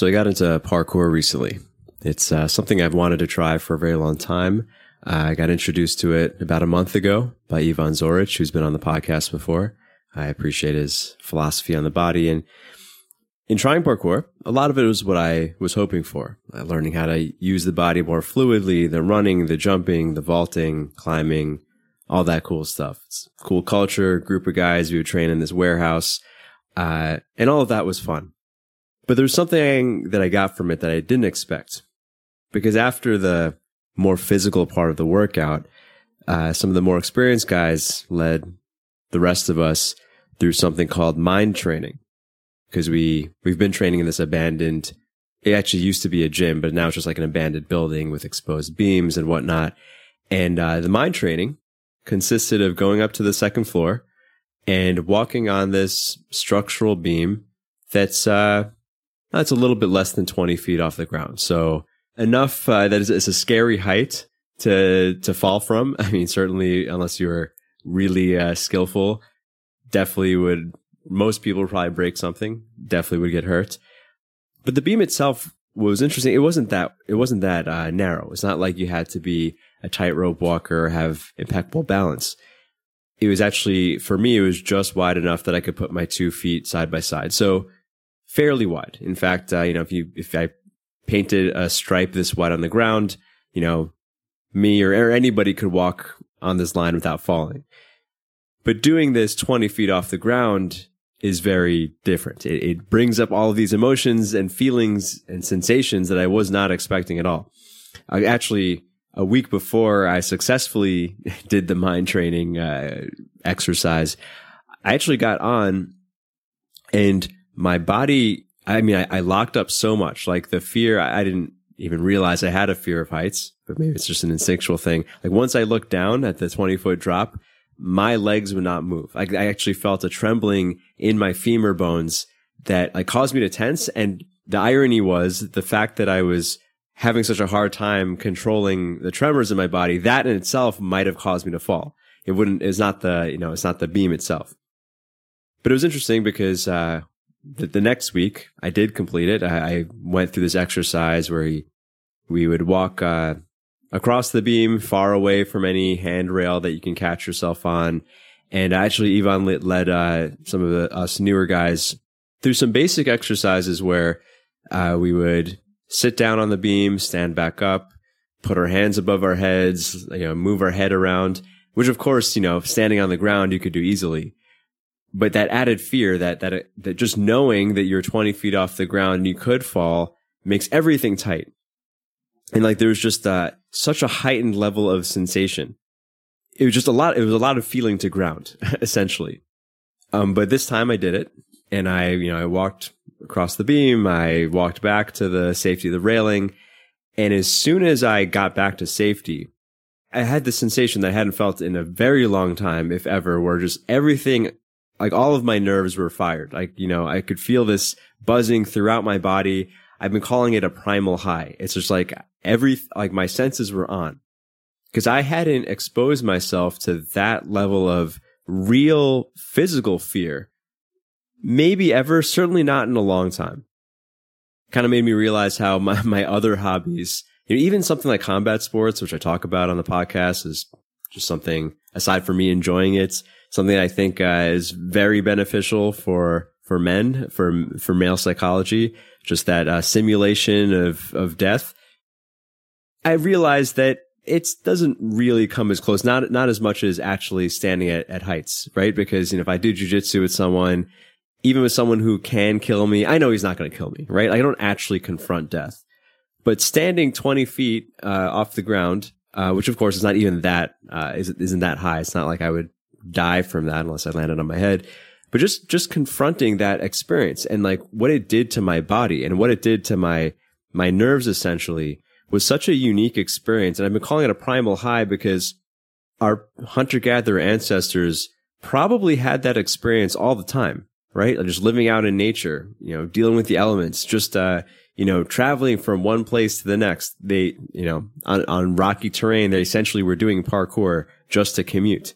So I got into parkour recently. It's uh, something I've wanted to try for a very long time. Uh, I got introduced to it about a month ago by Ivan Zorich, who's been on the podcast before. I appreciate his philosophy on the body. And in trying parkour, a lot of it was what I was hoping for. Uh, learning how to use the body more fluidly, the running, the jumping, the vaulting, climbing, all that cool stuff. It's cool culture, group of guys. We would train in this warehouse. Uh, and all of that was fun. But there's something that I got from it that I didn't expect. Because after the more physical part of the workout, uh, some of the more experienced guys led the rest of us through something called mind training. Because we, we've been training in this abandoned, it actually used to be a gym, but now it's just like an abandoned building with exposed beams and whatnot. And, uh, the mind training consisted of going up to the second floor and walking on this structural beam that's, uh, that's a little bit less than 20 feet off the ground. So enough uh, that it's, a scary height to to fall from. I mean, certainly unless you're really uh, skillful, definitely would. Most people would probably break something. Definitely would get hurt. But the beam itself was interesting. It wasn't that it wasn't that uh, narrow. It's not like you had to be a tightrope walker or have impeccable balance. It was actually for me. It was just wide enough that I could put my two feet side by side. So fairly wide. In fact, uh, you know, if you, if I painted a stripe this wide on the ground, you know, me or, or anybody could walk on this line without falling. But doing this 20 feet off the ground is very different. It, it, brings up all of these emotions and feelings and sensations that I was not expecting at all. I actually, a week before I successfully did the mind training uh, exercise, I actually got on and my body, I mean, I, I, locked up so much. Like the fear, I, I didn't even realize I had a fear of heights, but maybe it's just an instinctual thing. Like once I looked down at the 20 foot drop, my legs would not move. I, I actually felt a trembling in my femur bones that like caused me to tense. And the irony was the fact that I was having such a hard time controlling the tremors in my body, that in itself might have caused me to fall. It wouldn't, it's not the, you know, it's not the beam itself. But it was interesting because, uh, the, the next week I did complete it. I, I, went through this exercise where he, we would walk uh, across the beam, far away from any handrail that you can catch yourself on. And actually, Ivan led uh, some of the, us newer guys through some basic exercises where uh, we would sit down on the beam, stand back up, put our hands above our heads, you know, move our head around. Which, of course, you know, standing on the ground you could do easily but that added fear that that that just knowing that you're 20 feet off the ground and you could fall makes everything tight. And like there was just uh, such a heightened level of sensation. It was just a lot it was a lot of feeling to ground essentially. Um but this time i did it and i you know i walked across the beam i walked back to the safety of the railing and as soon as i got back to safety I had the sensation that I hadn't felt in a very long time, if ever, where just everything like all of my nerves were fired. Like, you know, I could feel this buzzing throughout my body. I've been calling it a primal high. It's just like every, like my senses were on because I hadn't exposed myself to that level of real physical fear. Maybe ever, certainly not in a long time. Kind of made me realize how my, my other hobbies, you know, even something like combat sports, which I talk about on the podcast is just something aside from me enjoying it something I think uh, is very beneficial for for men for for male psychology. Just that uh, simulation of of death. I realized that it doesn't really come as close, not not as much as actually standing at, at heights, right? Because you know, if I do jujitsu with someone, even with someone who can kill me, I know he's not going to kill me, right? I don't actually confront death. But standing 20 feet uh, off the ground, uh, which of course is not even that uh, isn't that high. It's not like I would die from that unless I landed on my head. But just, just confronting that experience and like what it did to my body and what it did to my, my nerves essentially was such a unique experience. And I've been calling it a primal high because our hunter gatherer ancestors probably had that experience all the time, right? Like just living out in nature, you know, dealing with the elements, just, uh, you know, traveling from one place to the next. They, you know, on, on rocky terrain, they essentially were doing parkour just to commute.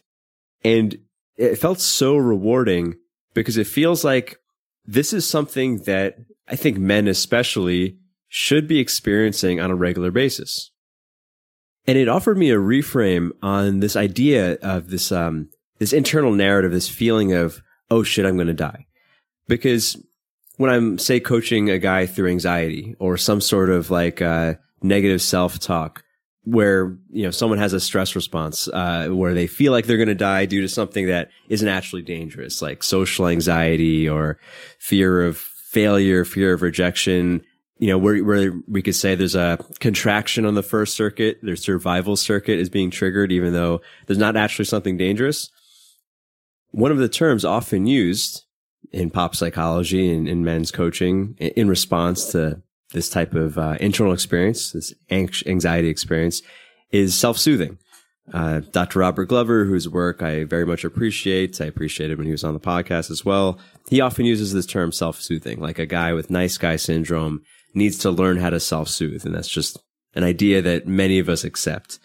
And it felt so rewarding because it feels like this is something that I think men especially should be experiencing on a regular basis. And it offered me a reframe on this idea of this, um, this internal narrative, this feeling of, oh shit, I'm going to die. Because when I'm, say, coaching a guy through anxiety or some sort of like, uh, negative self talk, where you know someone has a stress response uh, where they feel like they're going to die due to something that isn't actually dangerous, like social anxiety or fear of failure, fear of rejection. You know, where where we could say there's a contraction on the first circuit, their survival circuit is being triggered, even though there's not actually something dangerous. One of the terms often used in pop psychology and in men's coaching in response to this type of uh, internal experience, this anxiety experience, is self-soothing. Uh, Dr. Robert Glover, whose work I very much appreciate, I appreciated when he was on the podcast as well. He often uses this term self-soothing, like a guy with nice guy syndrome needs to learn how to self-soothe, and that's just an idea that many of us accept.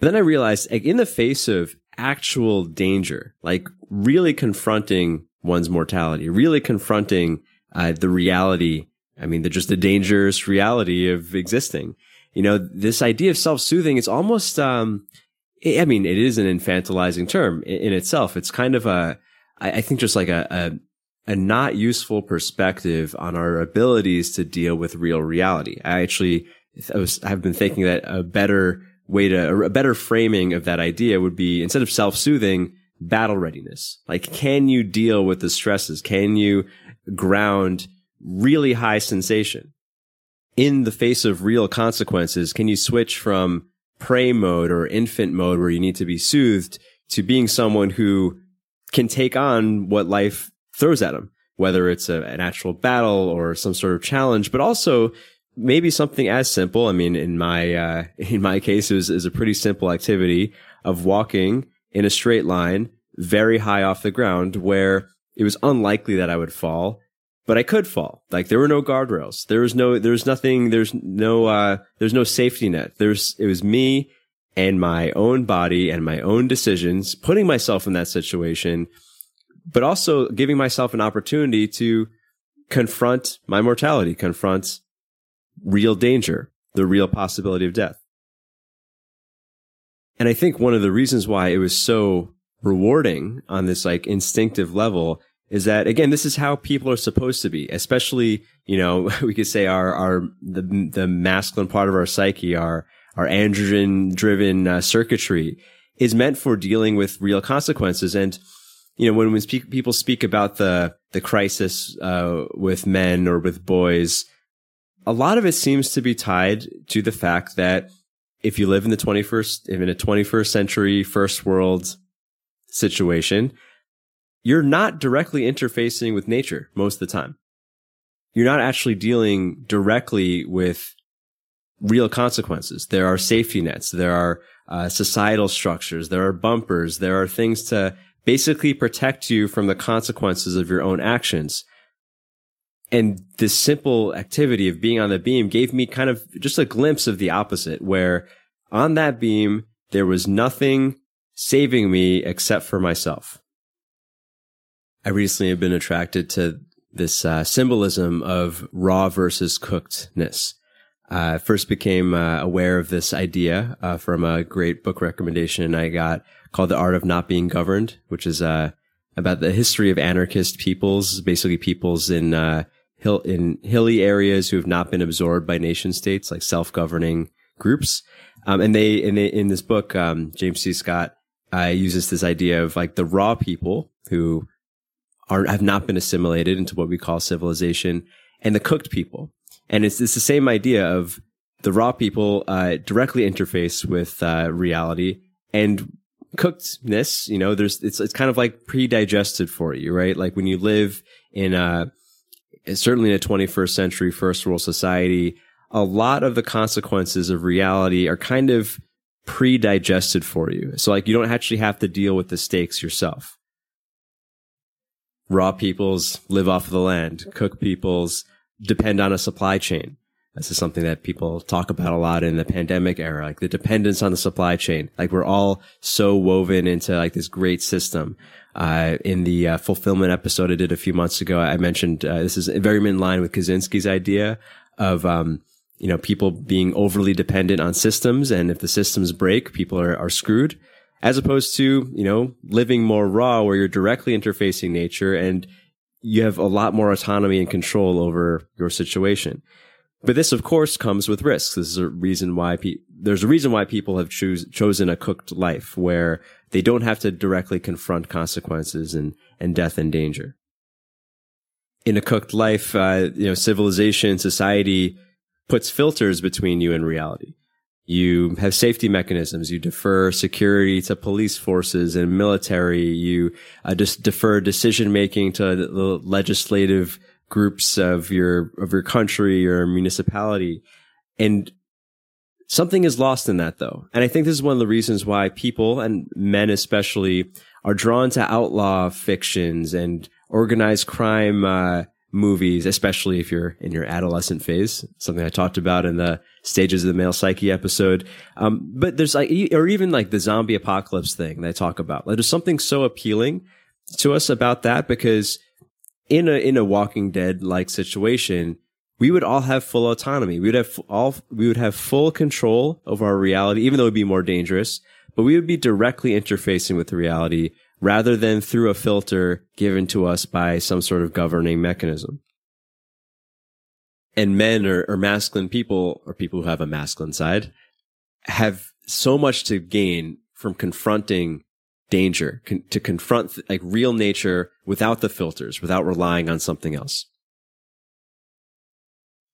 But then I realized, like, in the face of actual danger, like really confronting one's mortality, really confronting uh, the reality I mean, they're just the dangerous reality of existing. You know, this idea of self-soothing, it's almost, um, I mean, it is an infantilizing term in, itself. It's kind of a, I think just like a, a, a not useful perspective on our abilities to deal with real reality. I actually, I was, I've been thinking that a better way to, a better framing of that idea would be instead of self-soothing, battle readiness. Like, can you deal with the stresses? Can you ground really high sensation in the face of real consequences, can you switch from prey mode or infant mode where you need to be soothed to being someone who can take on what life throws at them, whether it's a, an actual battle or some sort of challenge, but also maybe something as simple. I mean, in my, uh, in my case, it was, a pretty simple activity of walking in a straight line very high off the ground where it was unlikely that I would fall but I could fall. Like there were no guardrails. There was no, there's nothing, there's no, uh, there's no safety net. There's, it was me and my own body and my own decisions, putting myself in that situation, but also giving myself an opportunity to confront my mortality, confront real danger, the real possibility of death. And I think one of the reasons why it was so rewarding on this like instinctive level is that again, this is how people are supposed to be, especially, you know, we could say our, our, the, the masculine part of our psyche, our, our androgen driven uh, circuitry is meant for dealing with real consequences. And, you know, when, when speak, people speak about the, the crisis, uh, with men or with boys, a lot of it seems to be tied to the fact that if you live in the 21st, in a 21st century first world situation, you're not directly interfacing with nature most of the time. You're not actually dealing directly with real consequences. There are safety nets. There are uh, societal structures. There are bumpers. There are things to basically protect you from the consequences of your own actions. And this simple activity of being on the beam gave me kind of just a glimpse of the opposite, where on that beam, there was nothing saving me except for myself. I recently have been attracted to this uh, symbolism of raw versus cookedness. I uh, first became uh, aware of this idea uh, from a great book recommendation I got called The Art of Not Being Governed, which is uh, about the history of anarchist peoples, basically peoples in uh, hill in hilly areas who have not been absorbed by nation states, like self-governing groups. Um, and they in, in this book, um, James C. Scott uses this idea of like the raw people who are have not been assimilated into what we call civilization, and the cooked people. And it's it's the same idea of the raw people uh, directly interface with uh, reality and cookedness. You know, there's it's it's kind of like pre-digested for you, right? Like when you live in a certainly in a 21st century first world society, a lot of the consequences of reality are kind of pre-digested for you. So like you don't actually have to deal with the stakes yourself raw peoples live off of the land. Cook peoples depend on a supply chain. This is something that people talk about a lot in the pandemic era, like the dependence on the supply chain. Like we're all so woven into like this great system Uh, in the uh, fulfillment episode I did a few months ago, I mentioned uh, this is very in line with Kaczynski's idea of um, you know people being overly dependent on systems, and if the systems break, people are, are screwed. As opposed to you know living more raw, where you're directly interfacing nature and you have a lot more autonomy and control over your situation. But this, of course, comes with risks. This is a reason why pe- there's a reason why people have choose, chosen a cooked life where they don't have to directly confront consequences and, and death and danger. In a cooked life, uh, you know, civilization, society puts filters between you and reality. You have safety mechanisms. You defer security to police forces and military. You uh, just defer decision making to the legislative groups of your of your country or municipality, and something is lost in that though. And I think this is one of the reasons why people and men especially are drawn to outlaw fictions and organized crime uh, movies, especially if you're in your adolescent phase. Something I talked about in the stages of the male psyche episode. Um, but there's like, or even like the zombie apocalypse thing I talk about. Like, there's something so appealing to us about that because in a in a Walking Dead like situation, we would all have full autonomy. We would have all we would have full control over our reality, even though it would be more dangerous. But we would be directly interfacing with reality rather than through a filter given to us by some sort of governing mechanism. And men or, or masculine people, or people who have a masculine side, have so much to gain from confronting danger, con- to confront like real nature without the filters, without relying on something else.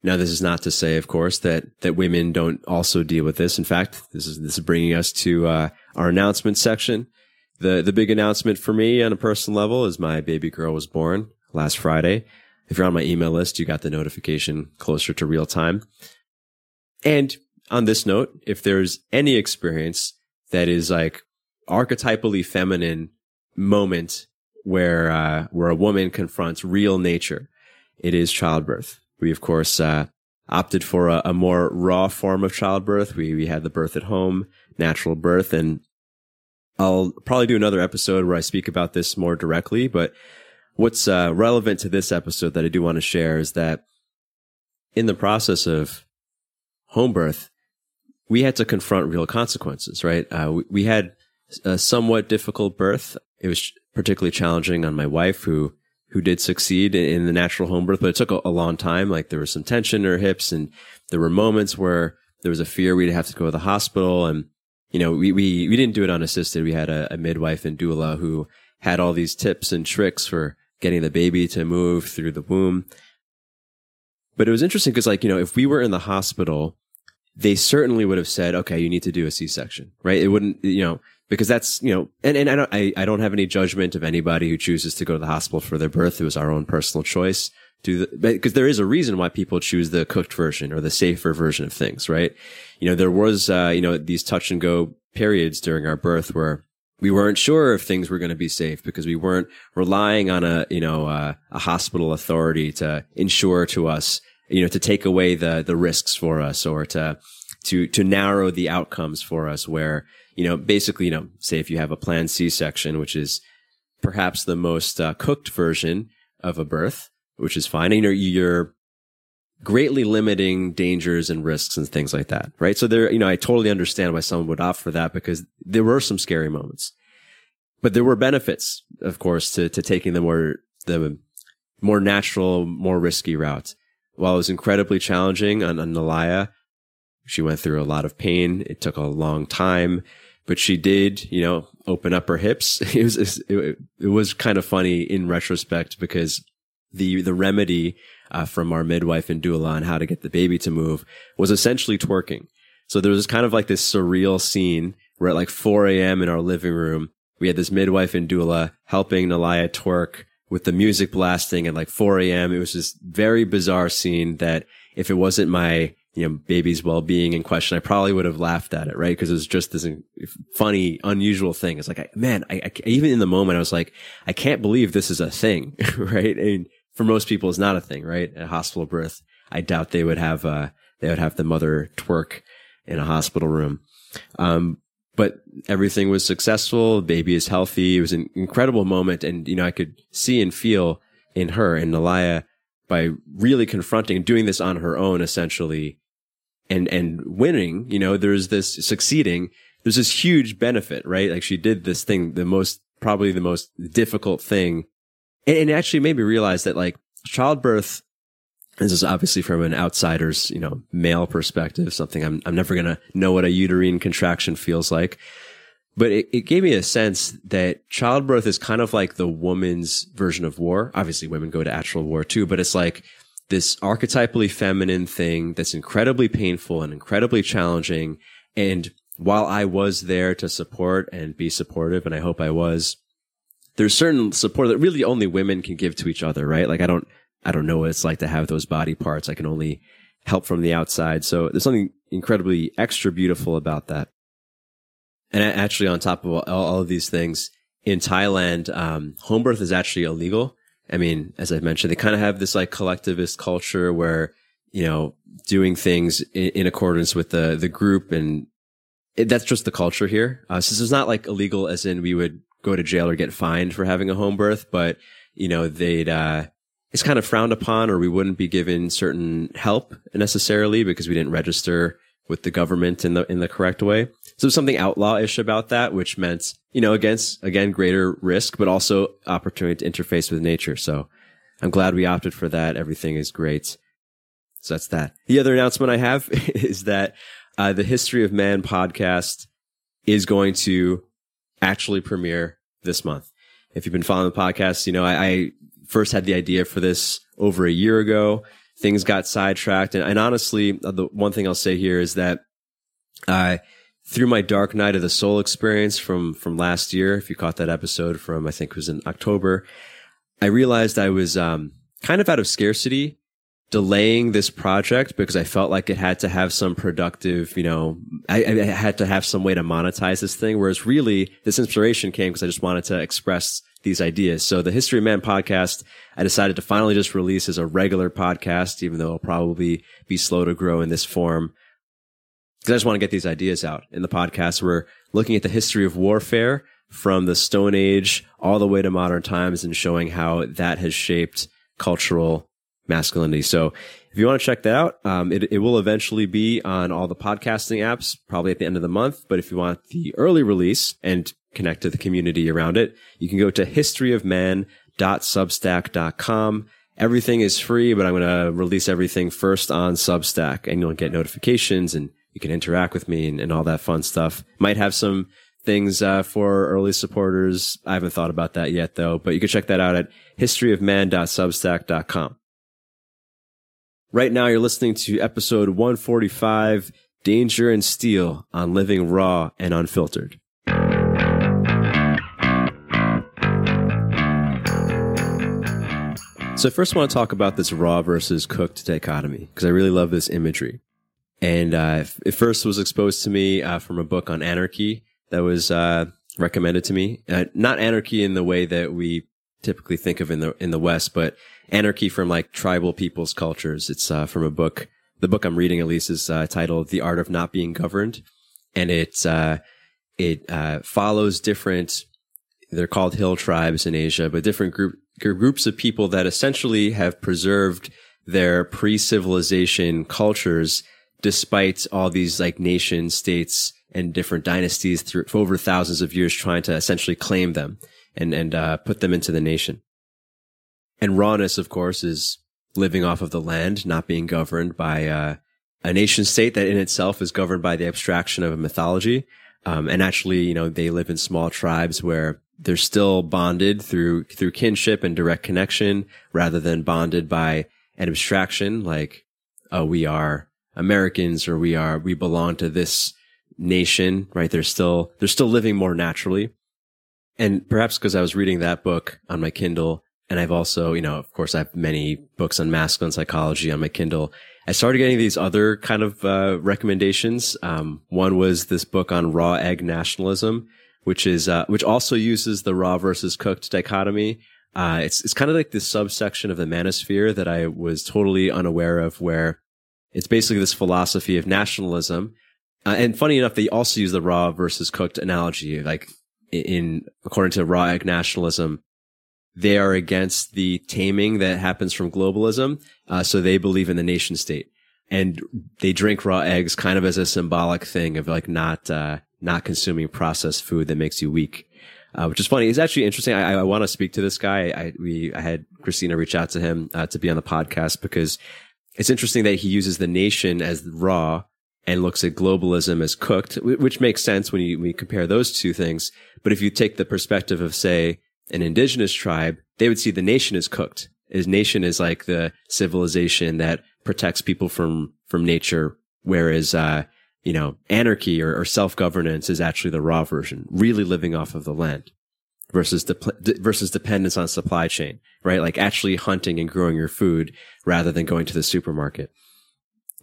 Now, this is not to say, of course, that that women don't also deal with this. In fact, this is this is bringing us to uh, our announcement section. the The big announcement for me on a personal level is my baby girl was born last Friday. If you're on my email list, you got the notification closer to real time. And on this note, if there's any experience that is like archetypally feminine moment where uh, where a woman confronts real nature. It is childbirth. We of course uh, opted for a, a, more raw form of childbirth. We we had the birth at home, natural birth, and I'll probably do another episode where I speak about this more directly. But what's uh, relevant to this episode that I do want to share is that in the process of home birth, we had to confront real consequences. Right? Uh, we, we had a somewhat difficult birth. It was particularly challenging on my wife who who did succeed in the natural home birth, but it took a, a, long time. Like there was some tension in her hips and there were moments where there was a fear we'd have to go to the hospital. And, you know, we, we, we didn't do it unassisted. We had a, a midwife and doula who had all these tips and tricks for getting the baby to move through the womb. But it was interesting because like, you know, if we were in the hospital, they certainly would have said, okay, you need to do a C-section, right? It wouldn't, you know, because that's you know and, and I don't I, I don't have any judgment of anybody who chooses to go to the hospital for their birth it was our own personal choice to the because there is a reason why people choose the cooked version or the safer version of things right you know there was uh, you know these touch and go periods during our birth where we weren't sure if things were going to be safe because we weren't relying on a you know uh, a hospital authority to ensure to us you know to take away the the risks for us or to to to narrow the outcomes for us where you know, basically, you know, say if you have a planned C-section, which is perhaps the most uh, cooked version of a birth, which is fine. And, you you're greatly limiting dangers and risks and things like that, right? So there, you know, I totally understand why someone would opt for that because there were some scary moments, but there were benefits, of course, to, to taking the more, the more natural, more risky route. While it was incredibly challenging on, on Nalaya, she went through a lot of pain. It took a long time but she did, you know, open up her hips. It was, it, it was kind of funny in retrospect because the, the remedy, uh, from our midwife and doula on how to get the baby to move was essentially twerking. So there was kind of like this surreal scene where at like 4 a.m. in our living room, we had this midwife and doula helping Nalaya twerk with the music blasting at like 4 a.m. It was this very bizarre scene that if it wasn't my you know, baby's well-being in question, I probably would have laughed at it, right? Because it was just this funny, unusual thing. It's like, man, I, I, even in the moment, I was like, I can't believe this is a thing, right? And for most people, it's not a thing, right? A hospital birth, I doubt they would have, uh, they would have the mother twerk in a hospital room. Um, but everything was successful. The baby is healthy. It was an incredible moment. And, you know, I could see and feel in her and Nalaya by really confronting, and doing this on her own, essentially, and, and winning, you know, there's this succeeding. There's this huge benefit, right? Like she did this thing, the most, probably the most difficult thing. And, and it actually made me realize that like childbirth this is obviously from an outsider's, you know, male perspective, something I'm, I'm never going to know what a uterine contraction feels like. But it, it gave me a sense that childbirth is kind of like the woman's version of war. Obviously, women go to actual war too, but it's like this archetypally feminine thing that's incredibly painful and incredibly challenging. And while I was there to support and be supportive, and I hope I was, there's certain support that really only women can give to each other, right? Like I don't, I don't know what it's like to have those body parts. I can only help from the outside. So there's something incredibly extra beautiful about that. And actually, on top of all, all of these things, in Thailand, um, home birth is actually illegal. I mean, as I mentioned, they kind of have this like collectivist culture where, you know, doing things in, in accordance with the, the group. And it, that's just the culture here. Uh, so it's not like illegal as in we would go to jail or get fined for having a home birth, but, you know, they'd, uh, it's kind of frowned upon or we wouldn't be given certain help necessarily because we didn't register with the government in the in the correct way. So something outlawish about that, which meant, you know, against again greater risk, but also opportunity to interface with nature. So I'm glad we opted for that. Everything is great. So that's that. The other announcement I have is that uh, the History of Man podcast is going to actually premiere this month. If you've been following the podcast, you know I, I first had the idea for this over a year ago. Things got sidetracked. And, and honestly, uh, the one thing I'll say here is that, uh, through my dark night of the soul experience from, from last year, if you caught that episode from, I think it was in October, I realized I was, um, kind of out of scarcity delaying this project because I felt like it had to have some productive, you know, I, I, had to have some way to monetize this thing. Whereas really this inspiration came because I just wanted to express these ideas. So the History of Man podcast, I decided to finally just release as a regular podcast, even though it'll probably be slow to grow in this form. Because I just want to get these ideas out. In the podcast, we're looking at the history of warfare from the Stone Age all the way to modern times and showing how that has shaped cultural masculinity. So if you want to check that out, um, it, it will eventually be on all the podcasting apps, probably at the end of the month. But if you want the early release and connect to the community around it, you can go to historyofman.substack.com. Everything is free, but I'm going to release everything first on Substack and you'll get notifications and you can interact with me and, and all that fun stuff. Might have some things uh, for early supporters. I haven't thought about that yet though, but you can check that out at historyofman.substack.com. Right now, you're listening to episode 145 Danger and Steel on Living Raw and Unfiltered. So, I first want to talk about this raw versus cooked dichotomy because I really love this imagery. And uh, it first was exposed to me uh, from a book on anarchy that was uh, recommended to me. Uh, not anarchy in the way that we typically think of in the in the West, but anarchy from like tribal peoples cultures. It's uh, from a book. The book I'm reading, at least, is uh, titled "The Art of Not Being Governed," and it uh, it uh, follows different. They're called hill tribes in Asia, but different group groups of people that essentially have preserved their pre-civilization cultures despite all these like nation states and different dynasties through for over thousands of years trying to essentially claim them and and uh, put them into the nation. And rawness, of course, is living off of the land, not being governed by uh, a nation state that in itself is governed by the abstraction of a mythology. Um, and actually, you know, they live in small tribes where they're still bonded through through kinship and direct connection, rather than bonded by an abstraction like, oh, we are Americans or we are we belong to this nation, right? They're still they're still living more naturally. And perhaps because I was reading that book on my Kindle, and I've also, you know, of course, I have many books on masculine psychology on my Kindle. I started getting these other kind of uh, recommendations. Um, one was this book on raw egg nationalism, which is uh, which also uses the raw versus cooked dichotomy. Uh, it's it's kind of like this subsection of the manosphere that I was totally unaware of, where it's basically this philosophy of nationalism Uh, and funny enough, they also use the raw versus cooked analogy. Like in, according to raw egg nationalism, they are against the taming that happens from globalism. Uh, so they believe in the nation state and they drink raw eggs kind of as a symbolic thing of like not, uh, not consuming processed food that makes you weak. Uh, which is funny. It's actually interesting. I, I want to speak to this guy. I, we, I had Christina reach out to him, uh, to be on the podcast because it's interesting that he uses the nation as raw and looks at globalism as cooked, which makes sense when you, when you compare those two things. But if you take the perspective of, say, an indigenous tribe, they would see the nation as cooked. His nation is like the civilization that protects people from, from nature. Whereas, uh, you know, anarchy or, or self-governance is actually the raw version, really living off of the land versus de- versus dependence on supply chain, right? Like actually hunting and growing your food rather than going to the supermarket.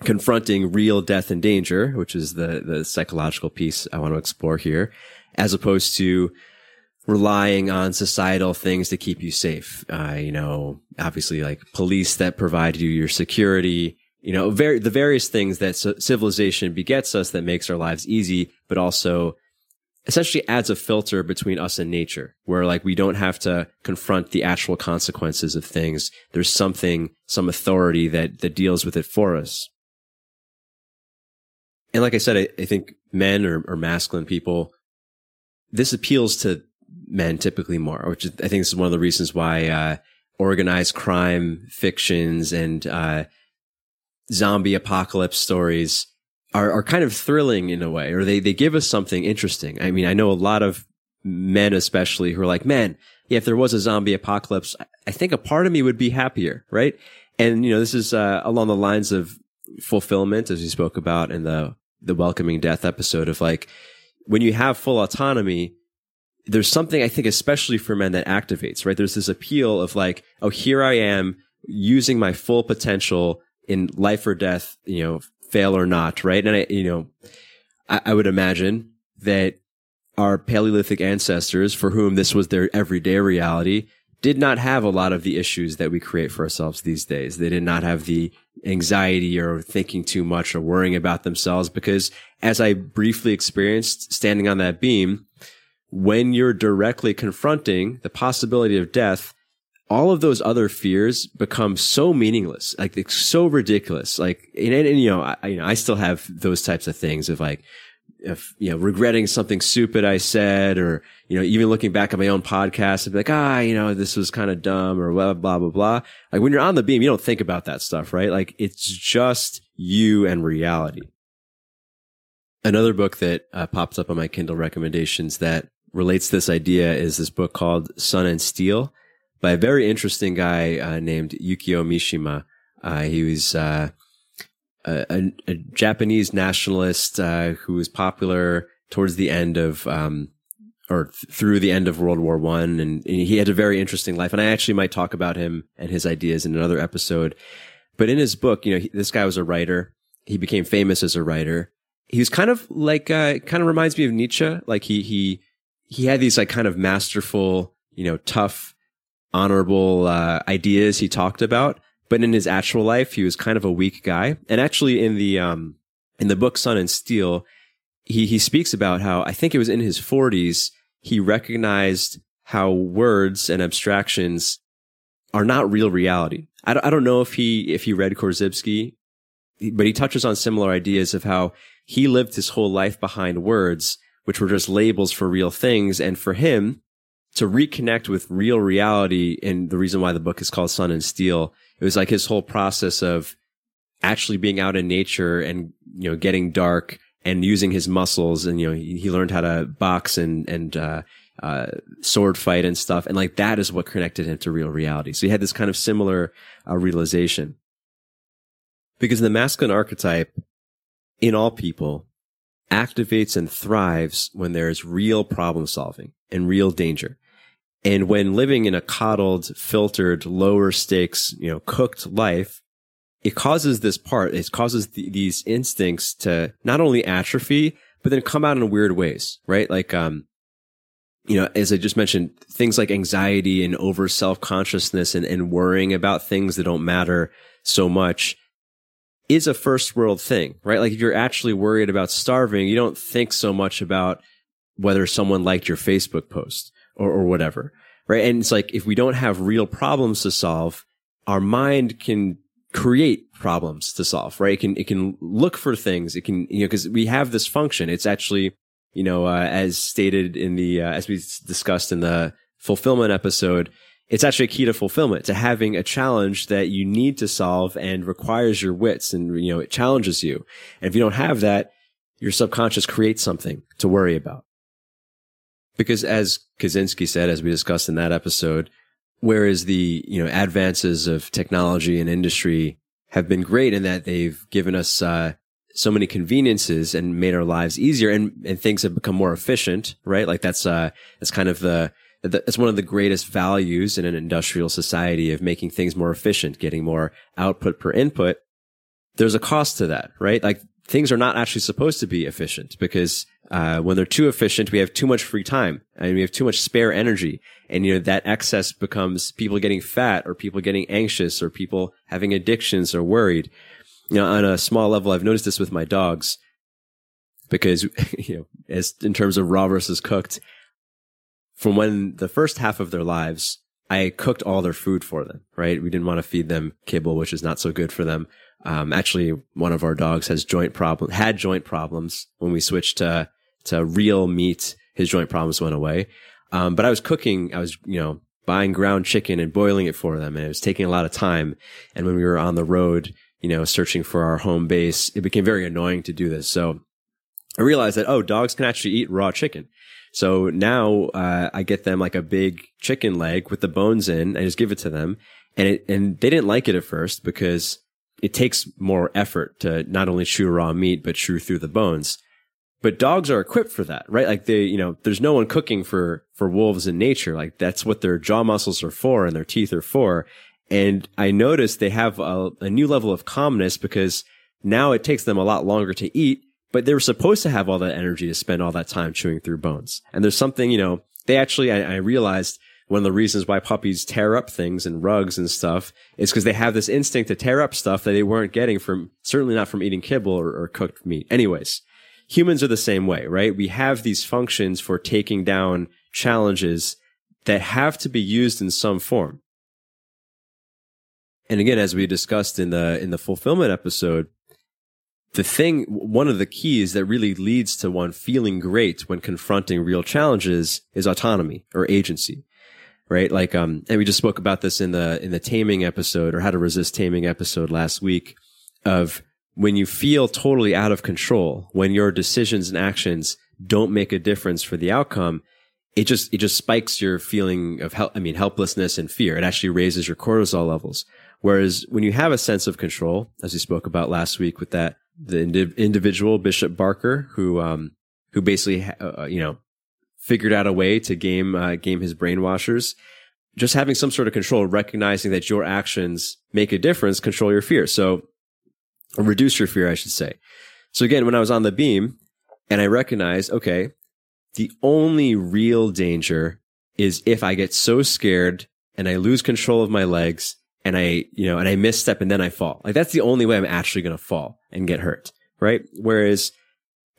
Confronting real death and danger, which is the the psychological piece I want to explore here, as opposed to relying on societal things to keep you safe. Uh, you know, obviously like police that provide you your security, you know, very, the various things that civilization begets us that makes our lives easy, but also essentially adds a filter between us and nature where like we don't have to confront the actual consequences of things. There's something, some authority that, that deals with it for us. And like I said, I, I think men or, or masculine people, this appeals to men typically more, which I think this is one of the reasons why, uh, organized crime fictions and, uh, zombie apocalypse stories are, are kind of thrilling in a way, or they, they give us something interesting. I mean, I know a lot of men, especially who are like, man, yeah, if there was a zombie apocalypse, I think a part of me would be happier, right? And, you know, this is, uh, along the lines of fulfillment, as we spoke about in the, the welcoming death episode of like, when you have full autonomy, there's something I think, especially for men that activates, right? There's this appeal of like, oh, here I am using my full potential in life or death, you know, fail or not, right? And I, you know, I, I would imagine that our Paleolithic ancestors, for whom this was their everyday reality, did not have a lot of the issues that we create for ourselves these days. They did not have the anxiety or thinking too much or worrying about themselves because as I briefly experienced standing on that beam, when you're directly confronting the possibility of death, all of those other fears become so meaningless, like it's so ridiculous. Like, and, and you know, I, you know, I still have those types of things of like, if, you know, regretting something stupid I said, or, you know, even looking back at my own podcast and be like, ah, you know, this was kind of dumb or blah, blah, blah, blah. Like when you're on the beam, you don't think about that stuff, right? Like it's just you and reality. Another book that uh, pops up on my Kindle recommendations that relates this idea is this book called Sun and Steel by a very interesting guy uh, named Yukio Mishima. Uh, he was uh, a, a, Japanese nationalist uh, who was popular towards the end of um, or th- through the end of World War One, and, and, he had a very interesting life. And I actually might talk about him and his ideas in another episode. But in his book, you know, he, this guy was a writer. He became famous as a writer. He was kind of like, uh, kind of reminds me of Nietzsche. Like he he he had these like kind of masterful, you know, tough honorable uh, ideas he talked about, but in his actual life, he was kind of a weak guy. And actually, in the um, in the book Sun and Steel, he he speaks about how I think it was in his forties he recognized how words and abstractions are not real reality. I don't, I don't know if he if he read Korzybski, but he touches on similar ideas of how he lived his whole life behind words, which were just labels for real things, and for him, to reconnect with real reality. And the reason why the book is called Sun and Steel, it was like his whole process of actually being out in nature and, you know, getting dark and using his muscles. And, you know, he, learned how to box and, and, uh, uh, sword fight and stuff. And like that is what connected him to real reality. So he had this kind of similar uh, realization because the masculine archetype in all people activates and thrives when there is real problem solving and real danger. And when living in a coddled, filtered, lower stakes, you know, cooked life, it causes this part, it causes th- these instincts to not only atrophy, but then come out in weird ways, right? Like, um, you know, as I just mentioned, things like anxiety and over self consciousness and, and worrying about things that don't matter so much. Is a first world thing, right? Like if you're actually worried about starving, you don't think so much about whether someone liked your Facebook post or, or whatever, right? And it's like if we don't have real problems to solve, our mind can create problems to solve, right? It can, it can look for things. It can, you know, cause we have this function. It's actually, you know, uh, as stated in the, uh, as we discussed in the fulfillment episode, it's actually a key to fulfillment to having a challenge that you need to solve and requires your wits and, you know, it challenges you. And if you don't have that, your subconscious creates something to worry about. Because as Kaczynski said, as we discussed in that episode, whereas the, you know, advances of technology and industry have been great in that they've given us, uh, so many conveniences and made our lives easier and, and things have become more efficient, right? Like that's, uh, that's kind of the, it's one of the greatest values in an industrial society of making things more efficient, getting more output per input. There's a cost to that, right? Like things are not actually supposed to be efficient because uh, when they're too efficient, we have too much free time and we have too much spare energy. And, you know, that excess becomes people getting fat or people getting anxious or people having addictions or worried. You know, on a small level, I've noticed this with my dogs because, you know, as in terms of raw versus cooked, from when the first half of their lives, I cooked all their food for them, right? We didn't want to feed them kibble, which is not so good for them. Um, actually, one of our dogs has joint problem, had joint problems when we switched to, to real meat. His joint problems went away. Um, but I was cooking, I was, you know, buying ground chicken and boiling it for them. And it was taking a lot of time. And when we were on the road, you know, searching for our home base, it became very annoying to do this. So I realized that, oh, dogs can actually eat raw chicken. So now uh, I get them like a big chicken leg with the bones in. I just give it to them, and it, and they didn't like it at first because it takes more effort to not only chew raw meat but chew through the bones. But dogs are equipped for that, right? Like they, you know, there's no one cooking for for wolves in nature. Like that's what their jaw muscles are for and their teeth are for. And I noticed they have a, a new level of calmness because now it takes them a lot longer to eat but they were supposed to have all that energy to spend all that time chewing through bones. And there's something, you know, they actually, I, I realized one of the reasons why puppies tear up things and rugs and stuff is because they have this instinct to tear up stuff that they weren't getting from, certainly not from eating kibble or, or cooked meat. Anyways, humans are the same way, right? We have these functions for taking down challenges that have to be used in some form. And again, as we discussed in the, in the fulfillment episode, the thing, one of the keys that really leads to one feeling great when confronting real challenges is autonomy or agency, right? Like, um, and we just spoke about this in the, in the taming episode or how to resist taming episode last week of when you feel totally out of control, when your decisions and actions don't make a difference for the outcome, it just, it just spikes your feeling of help, I mean, helplessness and fear. It actually raises your cortisol levels. Whereas when you have a sense of control, as we spoke about last week with that the indi- individual Bishop Barker who um who basically uh, uh, you know figured out a way to game uh, game his brainwashers. Just having some sort of control, recognizing that your actions make a difference, control your fear. So reduce your fear, I should say. So again, when I was on the beam and I recognized, okay, the only real danger is if I get so scared and I lose control of my legs and I, you know, and I misstep and then I fall. Like that's the only way I'm actually going to fall and get hurt. Right. Whereas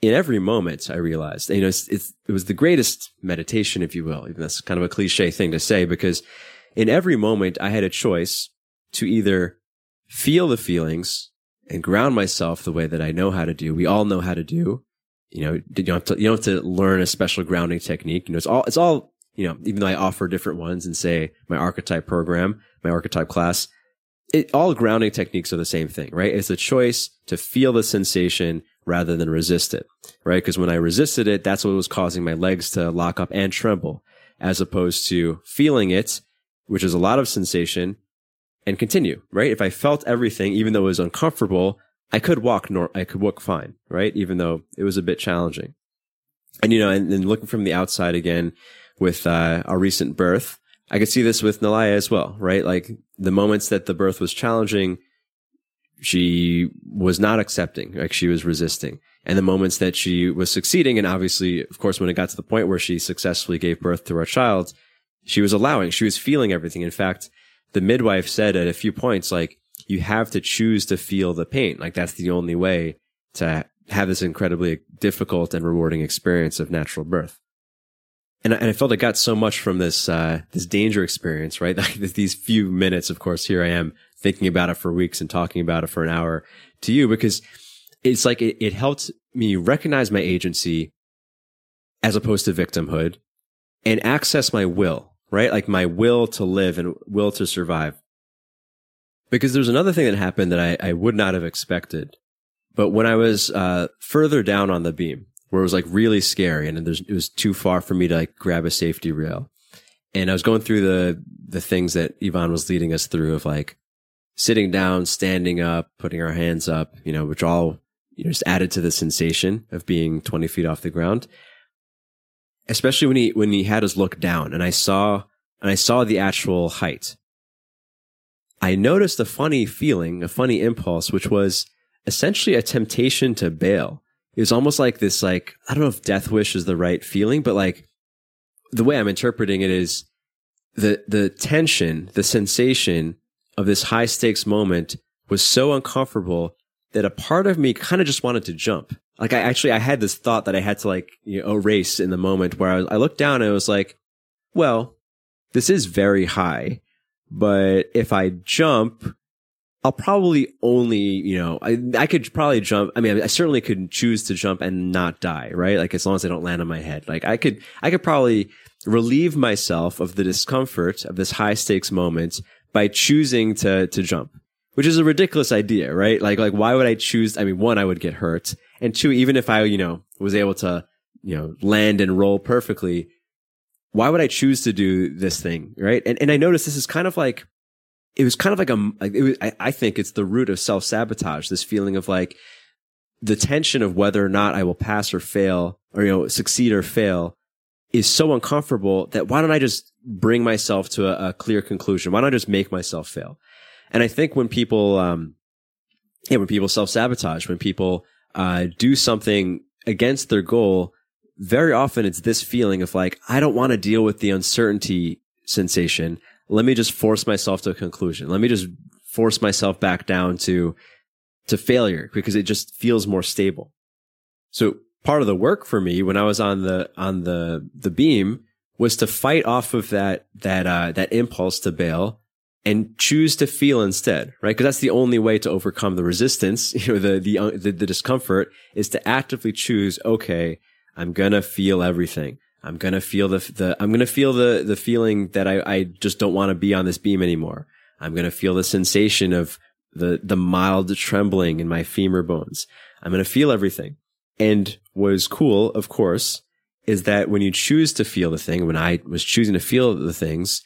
in every moment I realized, you know, it's, it's, it was the greatest meditation, if you will. Even that's kind of a cliche thing to say because in every moment I had a choice to either feel the feelings and ground myself the way that I know how to do. We all know how to do. You know, you don't have to, you don't have to learn a special grounding technique. You know, it's all, it's all, you know, even though I offer different ones and say my archetype program, my archetype class, it, all grounding techniques are the same thing, right? It's a choice to feel the sensation rather than resist it, right? Because when I resisted it, that's what was causing my legs to lock up and tremble, as opposed to feeling it, which is a lot of sensation, and continue, right? If I felt everything, even though it was uncomfortable, I could walk nor I could walk fine, right? Even though it was a bit challenging. And you know, and, and looking from the outside again with uh, our recent birth, I could see this with Nalaya as well, right? Like the moments that the birth was challenging, she was not accepting, like she was resisting. And the moments that she was succeeding, and obviously, of course, when it got to the point where she successfully gave birth to our child, she was allowing, she was feeling everything. In fact, the midwife said at a few points, like, you have to choose to feel the pain. Like that's the only way to have this incredibly difficult and rewarding experience of natural birth. And I, and I felt I got so much from this, uh, this danger experience, right? Like these few minutes, of course, here I am thinking about it for weeks and talking about it for an hour to you because it's like it, it helped me recognize my agency as opposed to victimhood and access my will, right? Like my will to live and will to survive. Because there's another thing that happened that I, I would not have expected. But when I was uh, further down on the beam, where it was like really scary and it was too far for me to like grab a safety rail, and I was going through the the things that Yvonne was leading us through of like sitting down, standing up, putting our hands up, you know, which all you know just added to the sensation of being 20 feet off the ground. Especially when he when he had us look down and I saw and I saw the actual height. I noticed a funny feeling, a funny impulse, which was essentially a temptation to bail. It was almost like this, like, I don't know if death wish is the right feeling, but like the way I'm interpreting it is the, the tension, the sensation of this high stakes moment was so uncomfortable that a part of me kind of just wanted to jump. Like I actually, I had this thought that I had to like, you know, erase in the moment where I, I looked down and it was like, well, this is very high, but if I jump, I'll probably only, you know, I, I could probably jump. I mean, I certainly could choose to jump and not die, right? Like as long as I don't land on my head. Like I could, I could probably relieve myself of the discomfort of this high stakes moment by choosing to, to jump, which is a ridiculous idea, right? Like, like why would I choose? I mean, one, I would get hurt. And two, even if I, you know, was able to, you know, land and roll perfectly, why would I choose to do this thing? Right. And, and I notice this is kind of like, it was kind of like a, was, I, I think it's the root of self sabotage, this feeling of like the tension of whether or not I will pass or fail or, you know, succeed or fail is so uncomfortable that why don't I just bring myself to a, a clear conclusion? Why don't I just make myself fail? And I think when people, um, yeah, when people self sabotage, when people, uh, do something against their goal, very often it's this feeling of like, I don't want to deal with the uncertainty sensation let me just force myself to a conclusion. Let me just force myself back down to, to failure because it just feels more stable. So part of the work for me when I was on the, on the, the beam was to fight off of that, that, uh, that impulse to bail and choose to feel instead, right? Because that's the only way to overcome the resistance, you know, the, the, uh, the, the discomfort is to actively choose, okay, I'm going to feel everything. I'm gonna feel the the I'm gonna feel the the feeling that I I just don't want to be on this beam anymore. I'm gonna feel the sensation of the the mild trembling in my femur bones. I'm gonna feel everything. And what is cool, of course, is that when you choose to feel the thing, when I was choosing to feel the things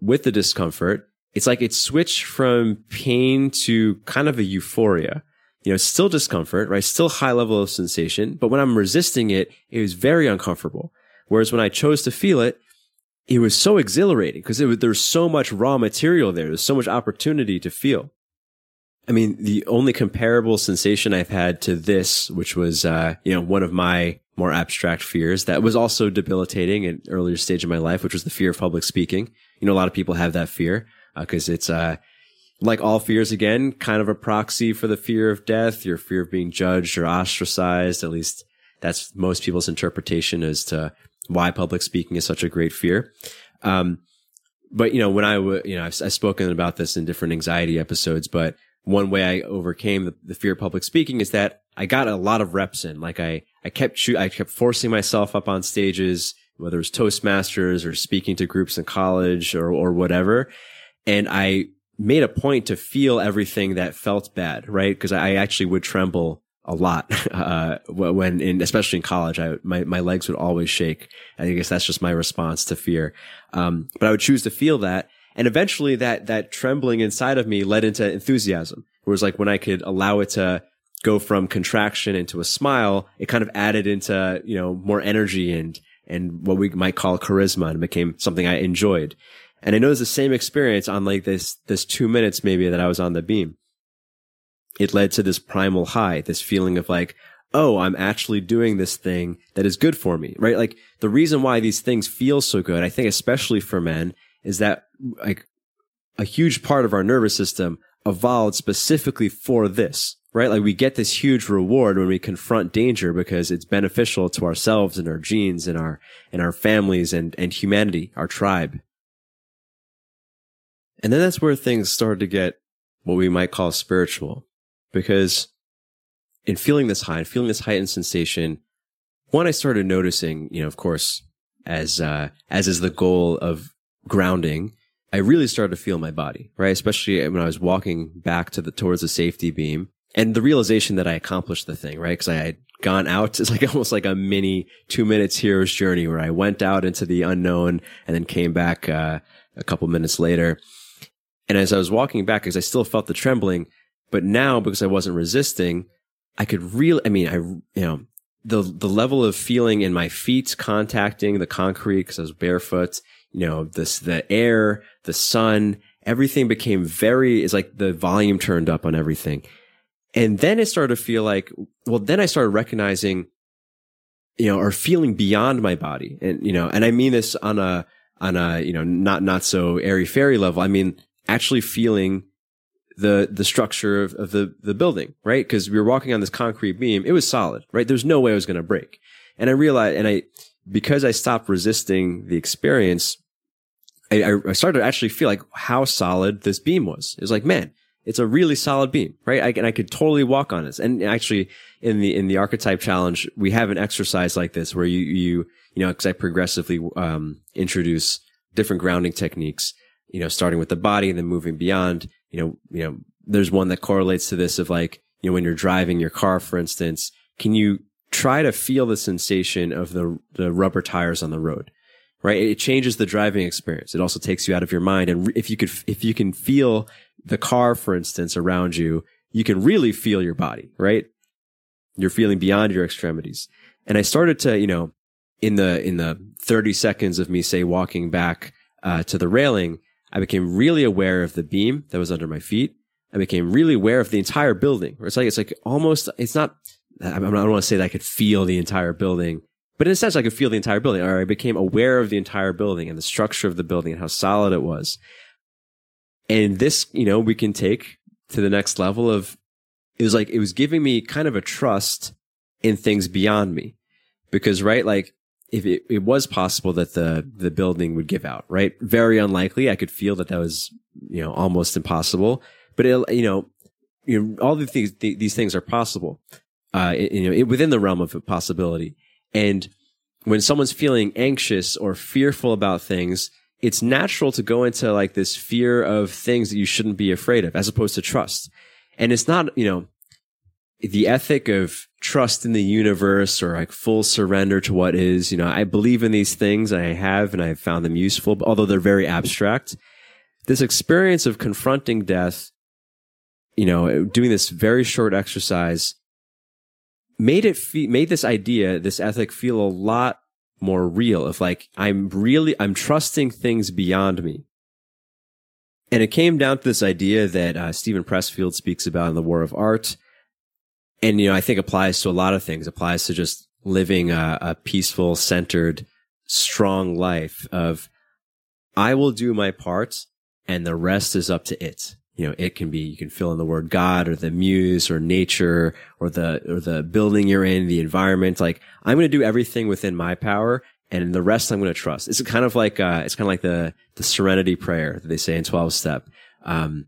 with the discomfort, it's like it switched from pain to kind of a euphoria. You know, still discomfort, right? Still high level of sensation. But when I'm resisting it, it was very uncomfortable. Whereas when I chose to feel it, it was so exhilarating because there's so much raw material there. There's so much opportunity to feel. I mean, the only comparable sensation I've had to this, which was, uh, you know, one of my more abstract fears that was also debilitating at an earlier stage of my life, which was the fear of public speaking. You know, a lot of people have that fear because uh, it's, uh, like all fears again, kind of a proxy for the fear of death, your fear of being judged or ostracized. At least that's most people's interpretation as to why public speaking is such a great fear. Um, but you know, when I, w- you know, I've, I've, spoken about this in different anxiety episodes, but one way I overcame the, the, fear of public speaking is that I got a lot of reps in. Like I, I kept, I kept forcing myself up on stages, whether it was Toastmasters or speaking to groups in college or, or whatever. And I made a point to feel everything that felt bad, right? Cause I actually would tremble a lot uh, when in especially in college I my my legs would always shake. And I guess that's just my response to fear. Um, but I would choose to feel that. And eventually that that trembling inside of me led into enthusiasm. It was like when I could allow it to go from contraction into a smile it kind of added into you know more energy and and what we might call charisma and became something I enjoyed. And I know it's the same experience on like this this two minutes maybe that I was on the beam it led to this primal high, this feeling of like, oh, I'm actually doing this thing that is good for me, right? Like the reason why these things feel so good, I think, especially for men, is that like a huge part of our nervous system evolved specifically for this, right? Like we get this huge reward when we confront danger because it's beneficial to ourselves and our genes and our, and our families and, and humanity, our tribe. And then that's where things started to get what we might call spiritual because in feeling this high and feeling this heightened sensation, one, I started noticing, you know, of course, as, uh, as is the goal of grounding, I really started to feel my body, right? Especially when I was walking back to the, towards the safety beam and the realization that I accomplished the thing, right? Cause I had gone out. It's like almost like a mini two minutes hero's journey where I went out into the unknown and then came back, uh, a couple minutes later. And as I was walking back, because I still felt the trembling, but now because I wasn't resisting, I could really, I mean, I, you know, the, the level of feeling in my feet contacting the concrete because I was barefoot, you know, this, the air, the sun, everything became very, it's like the volume turned up on everything. And then it started to feel like, well, then I started recognizing, you know, or feeling beyond my body. And, you know, and I mean this on a, on a, you know, not, not so airy fairy level. I mean, actually feeling the, the structure of, of the, the building, right? Cause we were walking on this concrete beam. It was solid, right? There's no way it was going to break. And I realized, and I, because I stopped resisting the experience, I, I started to actually feel like how solid this beam was. It was like, man, it's a really solid beam, right? I, and I could totally walk on this. And actually, in the in the archetype challenge, we have an exercise like this where you you you know, because I progressively um, introduce different grounding techniques. You know, starting with the body and then moving beyond. You know, you know, there's one that correlates to this of like you know when you're driving your car, for instance, can you try to feel the sensation of the the rubber tires on the road? right? It changes the driving experience. It also takes you out of your mind. And if you could, if you can feel the car, for instance, around you, you can really feel your body, right? You're feeling beyond your extremities. And I started to, you know, in the, in the 30 seconds of me, say, walking back, uh, to the railing, I became really aware of the beam that was under my feet. I became really aware of the entire building. It's like, it's like almost, it's not, I don't want to say that I could feel the entire building, but in a sense, I could feel the entire building, or I became aware of the entire building and the structure of the building and how solid it was. And this, you know, we can take to the next level of, it was like, it was giving me kind of a trust in things beyond me. Because, right, like, if it, it was possible that the, the building would give out, right? Very unlikely. I could feel that that was, you know, almost impossible. But it, you know, you know, all the things, these things are possible, uh, you know, it, within the realm of possibility. And when someone's feeling anxious or fearful about things, it's natural to go into like this fear of things that you shouldn't be afraid of as opposed to trust. And it's not, you know, the ethic of trust in the universe or like full surrender to what is, you know, I believe in these things I have and I've found them useful, although they're very abstract. This experience of confronting death, you know, doing this very short exercise made it fe- made this idea, this ethic feel a lot more real of like, I'm really, I'm trusting things beyond me. And it came down to this idea that uh, Steven Pressfield speaks about in The War of Art. And, you know, I think applies to a lot of things, applies to just living a, a peaceful, centered, strong life of, I will do my part and the rest is up to it you know, it can be, you can fill in the word God or the muse or nature or the, or the building you're in, the environment. Like, I'm going to do everything within my power and the rest I'm going to trust. It's kind of like, uh, it's kind of like the, the serenity prayer that they say in 12 step. Um,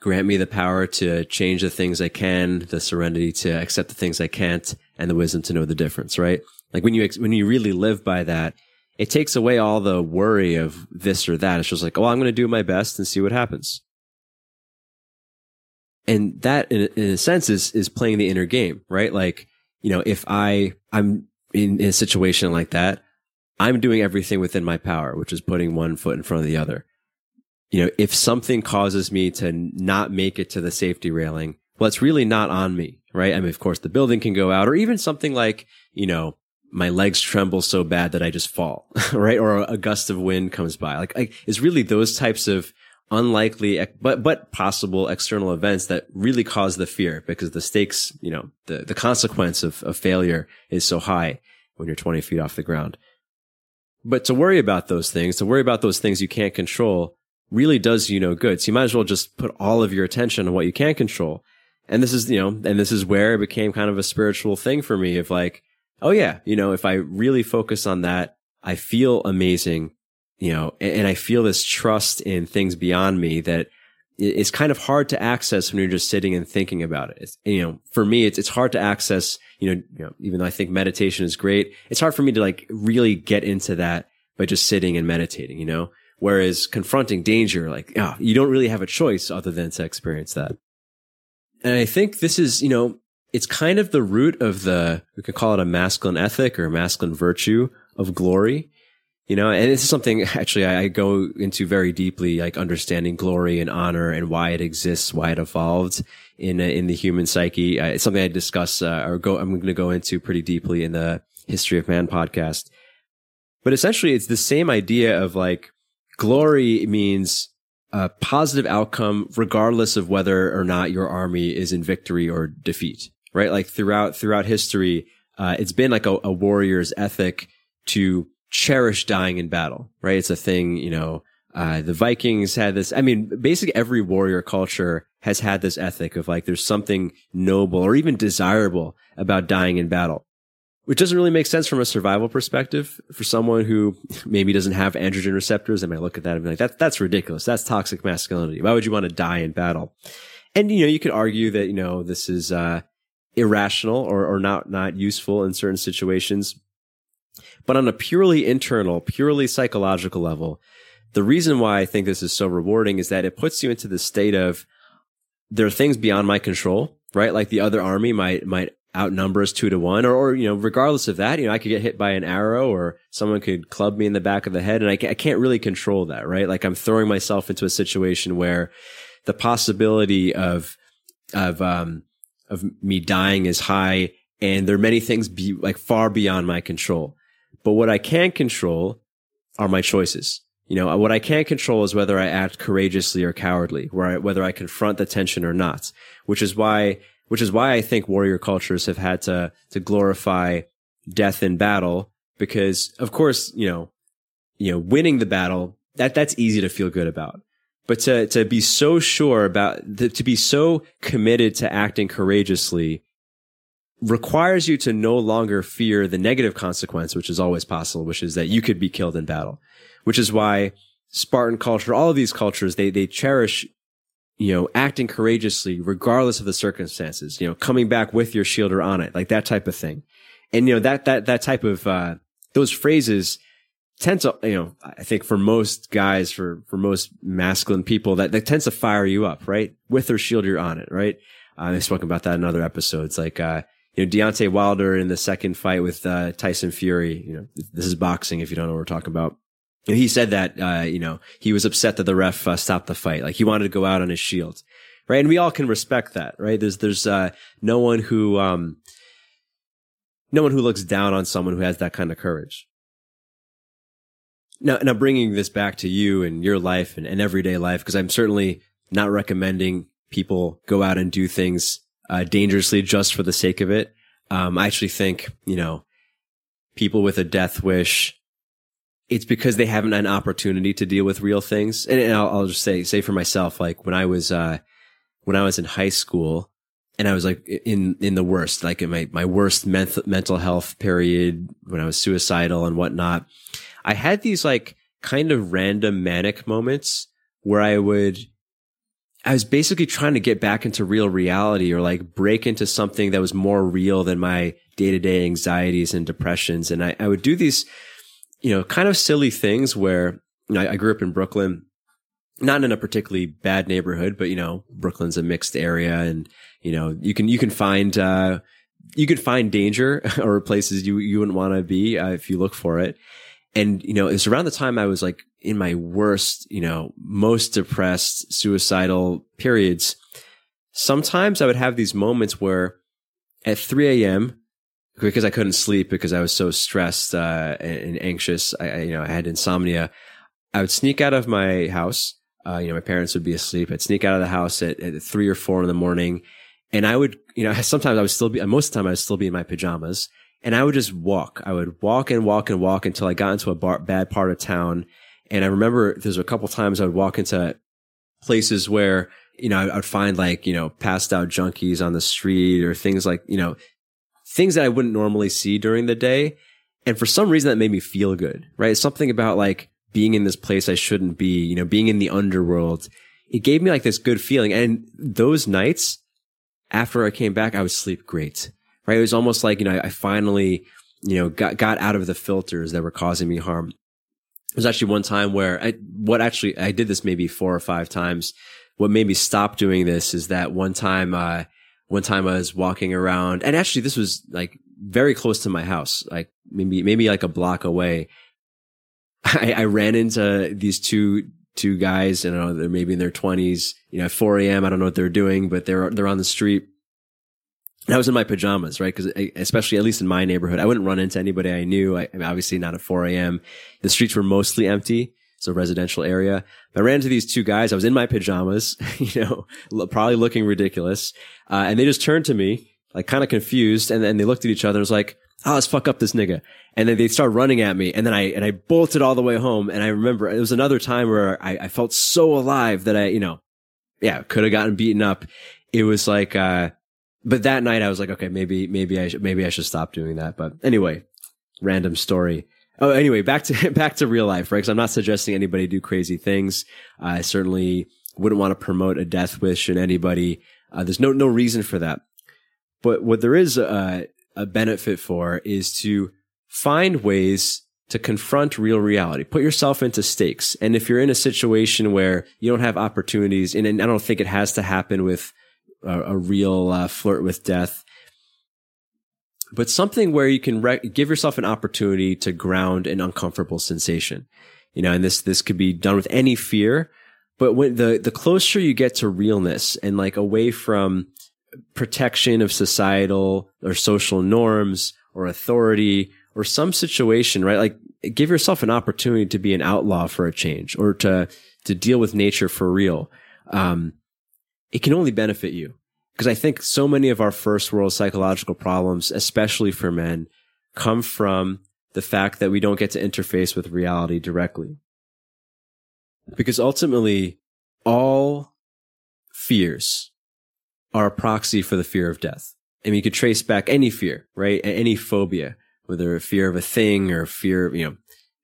grant me the power to change the things I can, the serenity to accept the things I can't, and the wisdom to know the difference, right? Like when you, when you really live by that, it takes away all the worry of this or that. It's just like, oh, I'm going to do my best and see what happens and that in, in a sense is is playing the inner game right like you know if i i'm in, in a situation like that i'm doing everything within my power which is putting one foot in front of the other you know if something causes me to not make it to the safety railing well it's really not on me right? I mean of course the building can go out or even something like you know my legs tremble so bad that i just fall right? Or a gust of wind comes by. Like, it's really those types of unlikely but but possible external events that really cause the fear because the stakes you know the the consequence of, of failure is so high when you're 20 feet off the ground. But to worry about those things to worry about those things you can't control really does you no good. So you might as well just put all of your attention on what you can control. And this is, you know, and this is where it became kind of a spiritual thing for me of like, oh yeah, you know, if I really focus on that, I feel amazing, you know, and, and I feel this trust in things beyond me that it's kind of hard to access when you're just sitting and thinking about it. It's, you know, for me, it's, it's hard to access, you know, you know, even though I think meditation is great, it's hard for me to like really get into that by just sitting and meditating, you know? Whereas confronting danger, like, oh, you don't really have a choice other than to experience that. And I think this is, you know, it's kind of the root of the, we could call it a masculine ethic or masculine virtue of glory. You know, and this is something actually I go into very deeply, like understanding glory and honor and why it exists, why it evolved in uh, in the human psyche. Uh, it's something I discuss uh, or go. I'm going to go into pretty deeply in the History of Man podcast. But essentially, it's the same idea of like glory means a positive outcome, regardless of whether or not your army is in victory or defeat. Right? Like throughout throughout history, uh, it's been like a, a warrior's ethic to cherish dying in battle, right? It's a thing, you know, uh, the Vikings had this. I mean, basically every warrior culture has had this ethic of like, there's something noble or even desirable about dying in battle, which doesn't really make sense from a survival perspective for someone who maybe doesn't have androgen receptors. They might look at that and be like, that, that's ridiculous. That's toxic masculinity. Why would you want to die in battle? And, you know, you could argue that, you know, this is, uh, irrational or, or not, not useful in certain situations. But on a purely internal, purely psychological level, the reason why I think this is so rewarding is that it puts you into the state of there are things beyond my control, right? Like the other army might, might outnumber us two to one or, or, you know, regardless of that, you know, I could get hit by an arrow or someone could club me in the back of the head and I, I can't really control that, right? Like I'm throwing myself into a situation where the possibility of, of, um, of me dying is high and there are many things be like far beyond my control. But what I can control are my choices. You know, what I can't control is whether I act courageously or cowardly, where I, whether I confront the tension or not, which is why, which is why I think warrior cultures have had to, to glorify death in battle because of course, you know, you know, winning the battle, that, that's easy to feel good about. But to, to be so sure about, to be so committed to acting courageously requires you to no longer fear the negative consequence, which is always possible, which is that you could be killed in battle, which is why Spartan culture, all of these cultures, they, they cherish, you know, acting courageously regardless of the circumstances, you know, coming back with your shield or on it, like that type of thing. And, you know, that, that, that type of, uh, those phrases tend to, you know, I think for most guys, for, for most masculine people, that, that tends to fire you up, right? With or shield, you're on it, right? Uh, I've spoken about that in other episodes. Like, uh, you know, Deontay Wilder in the second fight with uh, Tyson Fury, you know, this is boxing if you don't know what we're talking about. And he said that, uh, you know, he was upset that the ref uh, stopped the fight. Like he wanted to go out on his shield. Right. And we all can respect that. Right. There's, there's, uh, no one who, um, no one who looks down on someone who has that kind of courage. Now, now bringing this back to you and your life and, and everyday life, because I'm certainly not recommending people go out and do things uh, dangerously just for the sake of it. Um, I actually think, you know, people with a death wish, it's because they haven't an opportunity to deal with real things. And, and I'll, I'll, just say, say for myself, like when I was, uh, when I was in high school and I was like in, in the worst, like in my, my worst mental, mental health period when I was suicidal and whatnot, I had these like kind of random manic moments where I would I was basically trying to get back into real reality or like break into something that was more real than my day to day anxieties and depressions. And I, I, would do these, you know, kind of silly things where, you know, I, I grew up in Brooklyn, not in a particularly bad neighborhood, but you know, Brooklyn's a mixed area and, you know, you can, you can find, uh, you could find danger or places you, you wouldn't want to be uh, if you look for it. And, you know, it's around the time I was like in my worst, you know, most depressed, suicidal periods. Sometimes I would have these moments where at 3 a.m., because I couldn't sleep because I was so stressed uh, and anxious, I, you know, I had insomnia. I would sneak out of my house. Uh, you know, my parents would be asleep. I'd sneak out of the house at, at three or four in the morning, and I would, you know, sometimes I would still be, most of the time I would still be in my pajamas, and I would just walk. I would walk and walk and walk until I got into a bar, bad part of town And I remember there's a couple times I would walk into places where, you know, I would find like, you know, passed out junkies on the street or things like, you know, things that I wouldn't normally see during the day. And for some reason that made me feel good, right? Something about like being in this place I shouldn't be, you know, being in the underworld. It gave me like this good feeling. And those nights after I came back, I would sleep great, right? It was almost like, you know, I finally, you know, got, got out of the filters that were causing me harm. There's actually one time where I, what actually, I did this maybe four or five times. What made me stop doing this is that one time, uh, one time I was walking around and actually this was like very close to my house, like maybe, maybe like a block away. I, I ran into these two, two guys, you know, they're maybe in their twenties, you know, at 4 a.m. I don't know what they're doing, but they're, they're on the street And I was in my pajamas, right? Because especially at least in my neighborhood, I wouldn't run into anybody I knew. I, I mean, obviously not at 4 a.m. The streets were mostly empty. It's a residential area. I ran into these two guys. I was in my pajamas, you know, probably looking ridiculous. Uh, and they just turned to me, like kind of confused. And then they looked at each other and was like, Oh, let's fuck up this nigga. And then they start running at me. And then I, and I bolted all the way home. And I remember it was another time where I, I felt so alive that I, you know, yeah, could have gotten beaten up. It was like, uh, but that night I was like, okay, maybe, maybe I maybe I should stop doing that. But anyway, random story. Oh, anyway, back to, back to real life, right? Cause I'm not suggesting anybody do crazy things. I certainly wouldn't want to promote a death wish in anybody. Uh, there's no, no reason for that. But what there is a, a benefit for is to find ways to confront real reality. Put yourself into stakes. And if you're in a situation where you don't have opportunities, and, and I don't think it has to happen with a, a real uh, flirt with death, but something where you can give yourself an opportunity to ground an uncomfortable sensation. You know, and this this could be done with any fear, but when the the closer you get to realness and like away from protection of societal or social norms or authority or some situation, right? Like give yourself an opportunity to be an outlaw for a change or to to deal with nature for real. Um, it can only benefit you. Because I think so many of our first world psychological problems, especially for men, come from the fact that we don't get to interface with reality directly. Because ultimately, all fears are a proxy for the fear of death. I mean, you could trace back any fear, right? Any phobia, whether a fear of a thing or fear, of, you know,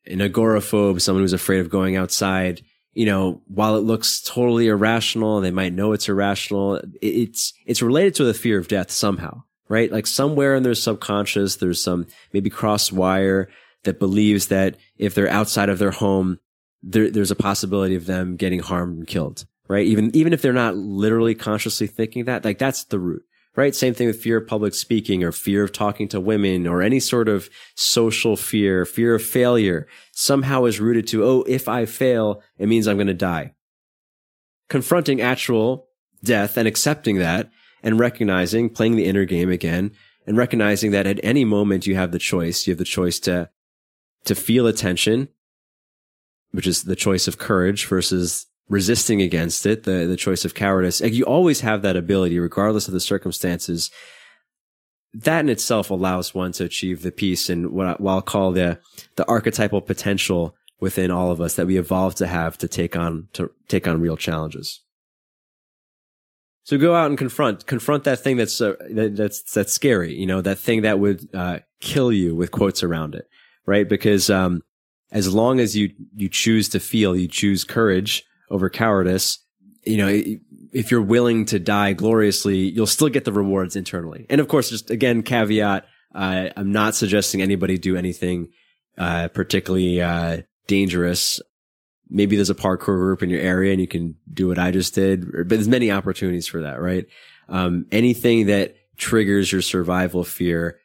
an agoraphobe, someone who's afraid of going outside you know, while it looks totally irrational, they might know it's irrational. It's, it's related to the fear of death somehow, right? Like somewhere in their subconscious, there's some maybe cross wire that believes that if they're outside of their home, there, there's a possibility of them getting harmed and killed, right? Even, even if they're not literally consciously thinking that, like that's the root right? Same thing with fear of public speaking or fear of talking to women or any sort of social fear, fear of failure somehow is rooted to, oh, if I fail, it means I'm going to die. Confronting actual death and accepting that and recognizing, playing the inner game again and recognizing that at any moment you have the choice. You have the choice to, to feel attention, which is the choice of courage versus resisting against it, the, the choice of cowardice. Like you always have that ability, regardless of the circumstances. That in itself allows one to achieve the peace and what, I'll call the, the archetypal potential within all of us that we evolve to have to take on, to take on real challenges. So go out and confront, confront that thing that's, uh, that, that's, that's scary, you know, that thing that would, uh, kill you with quotes around it, right? Because, um, as long as you, you choose to feel, you choose courage, over cowardice, you know, if you're willing to die gloriously, you'll still get the rewards internally. And of course, just again, caveat, uh, I'm not suggesting anybody do anything, uh, particularly, uh, dangerous. Maybe there's a parkour group in your area and you can do what I just did, but there's many opportunities for that, right? Um, anything that triggers your survival fear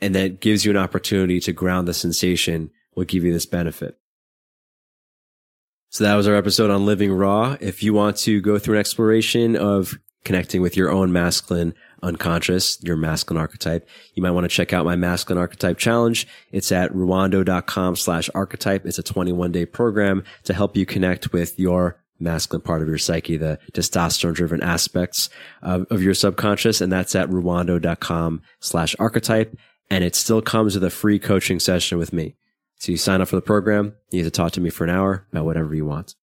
and that gives you an opportunity to ground the sensation will give you this benefit. So that was our episode on living raw. If you want to go through an exploration of connecting with your own masculine unconscious, your masculine archetype, you might want to check out my masculine archetype challenge. It's at ruwando.com slash archetype. It's a 21 day program to help you connect with your masculine part of your psyche, the testosterone driven aspects of, of your subconscious. And that's at ruwando.com slash archetype. And it still comes with a free coaching session with me. So you sign up for the program, you get to talk to me for an hour about whatever you want.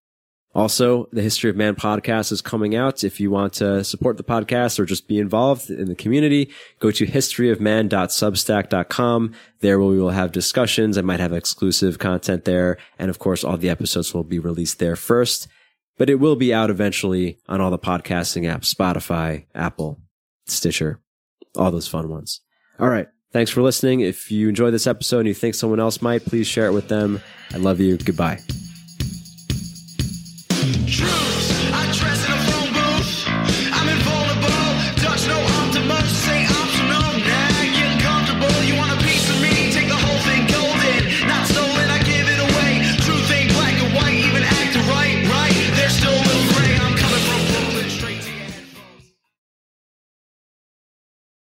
Also, the History of Man podcast is coming out. If you want to support the podcast or just be involved in the community, go to historyofman.substack.com. There we will have discussions. I might have exclusive content there. And of course, all the episodes will be released there first, but it will be out eventually on all the podcasting apps, Spotify, Apple, Stitcher, all those fun ones. All right. Thanks for listening. If you enjoyed this episode and you think someone else might, please share it with them. I love you. Goodbye. Truth,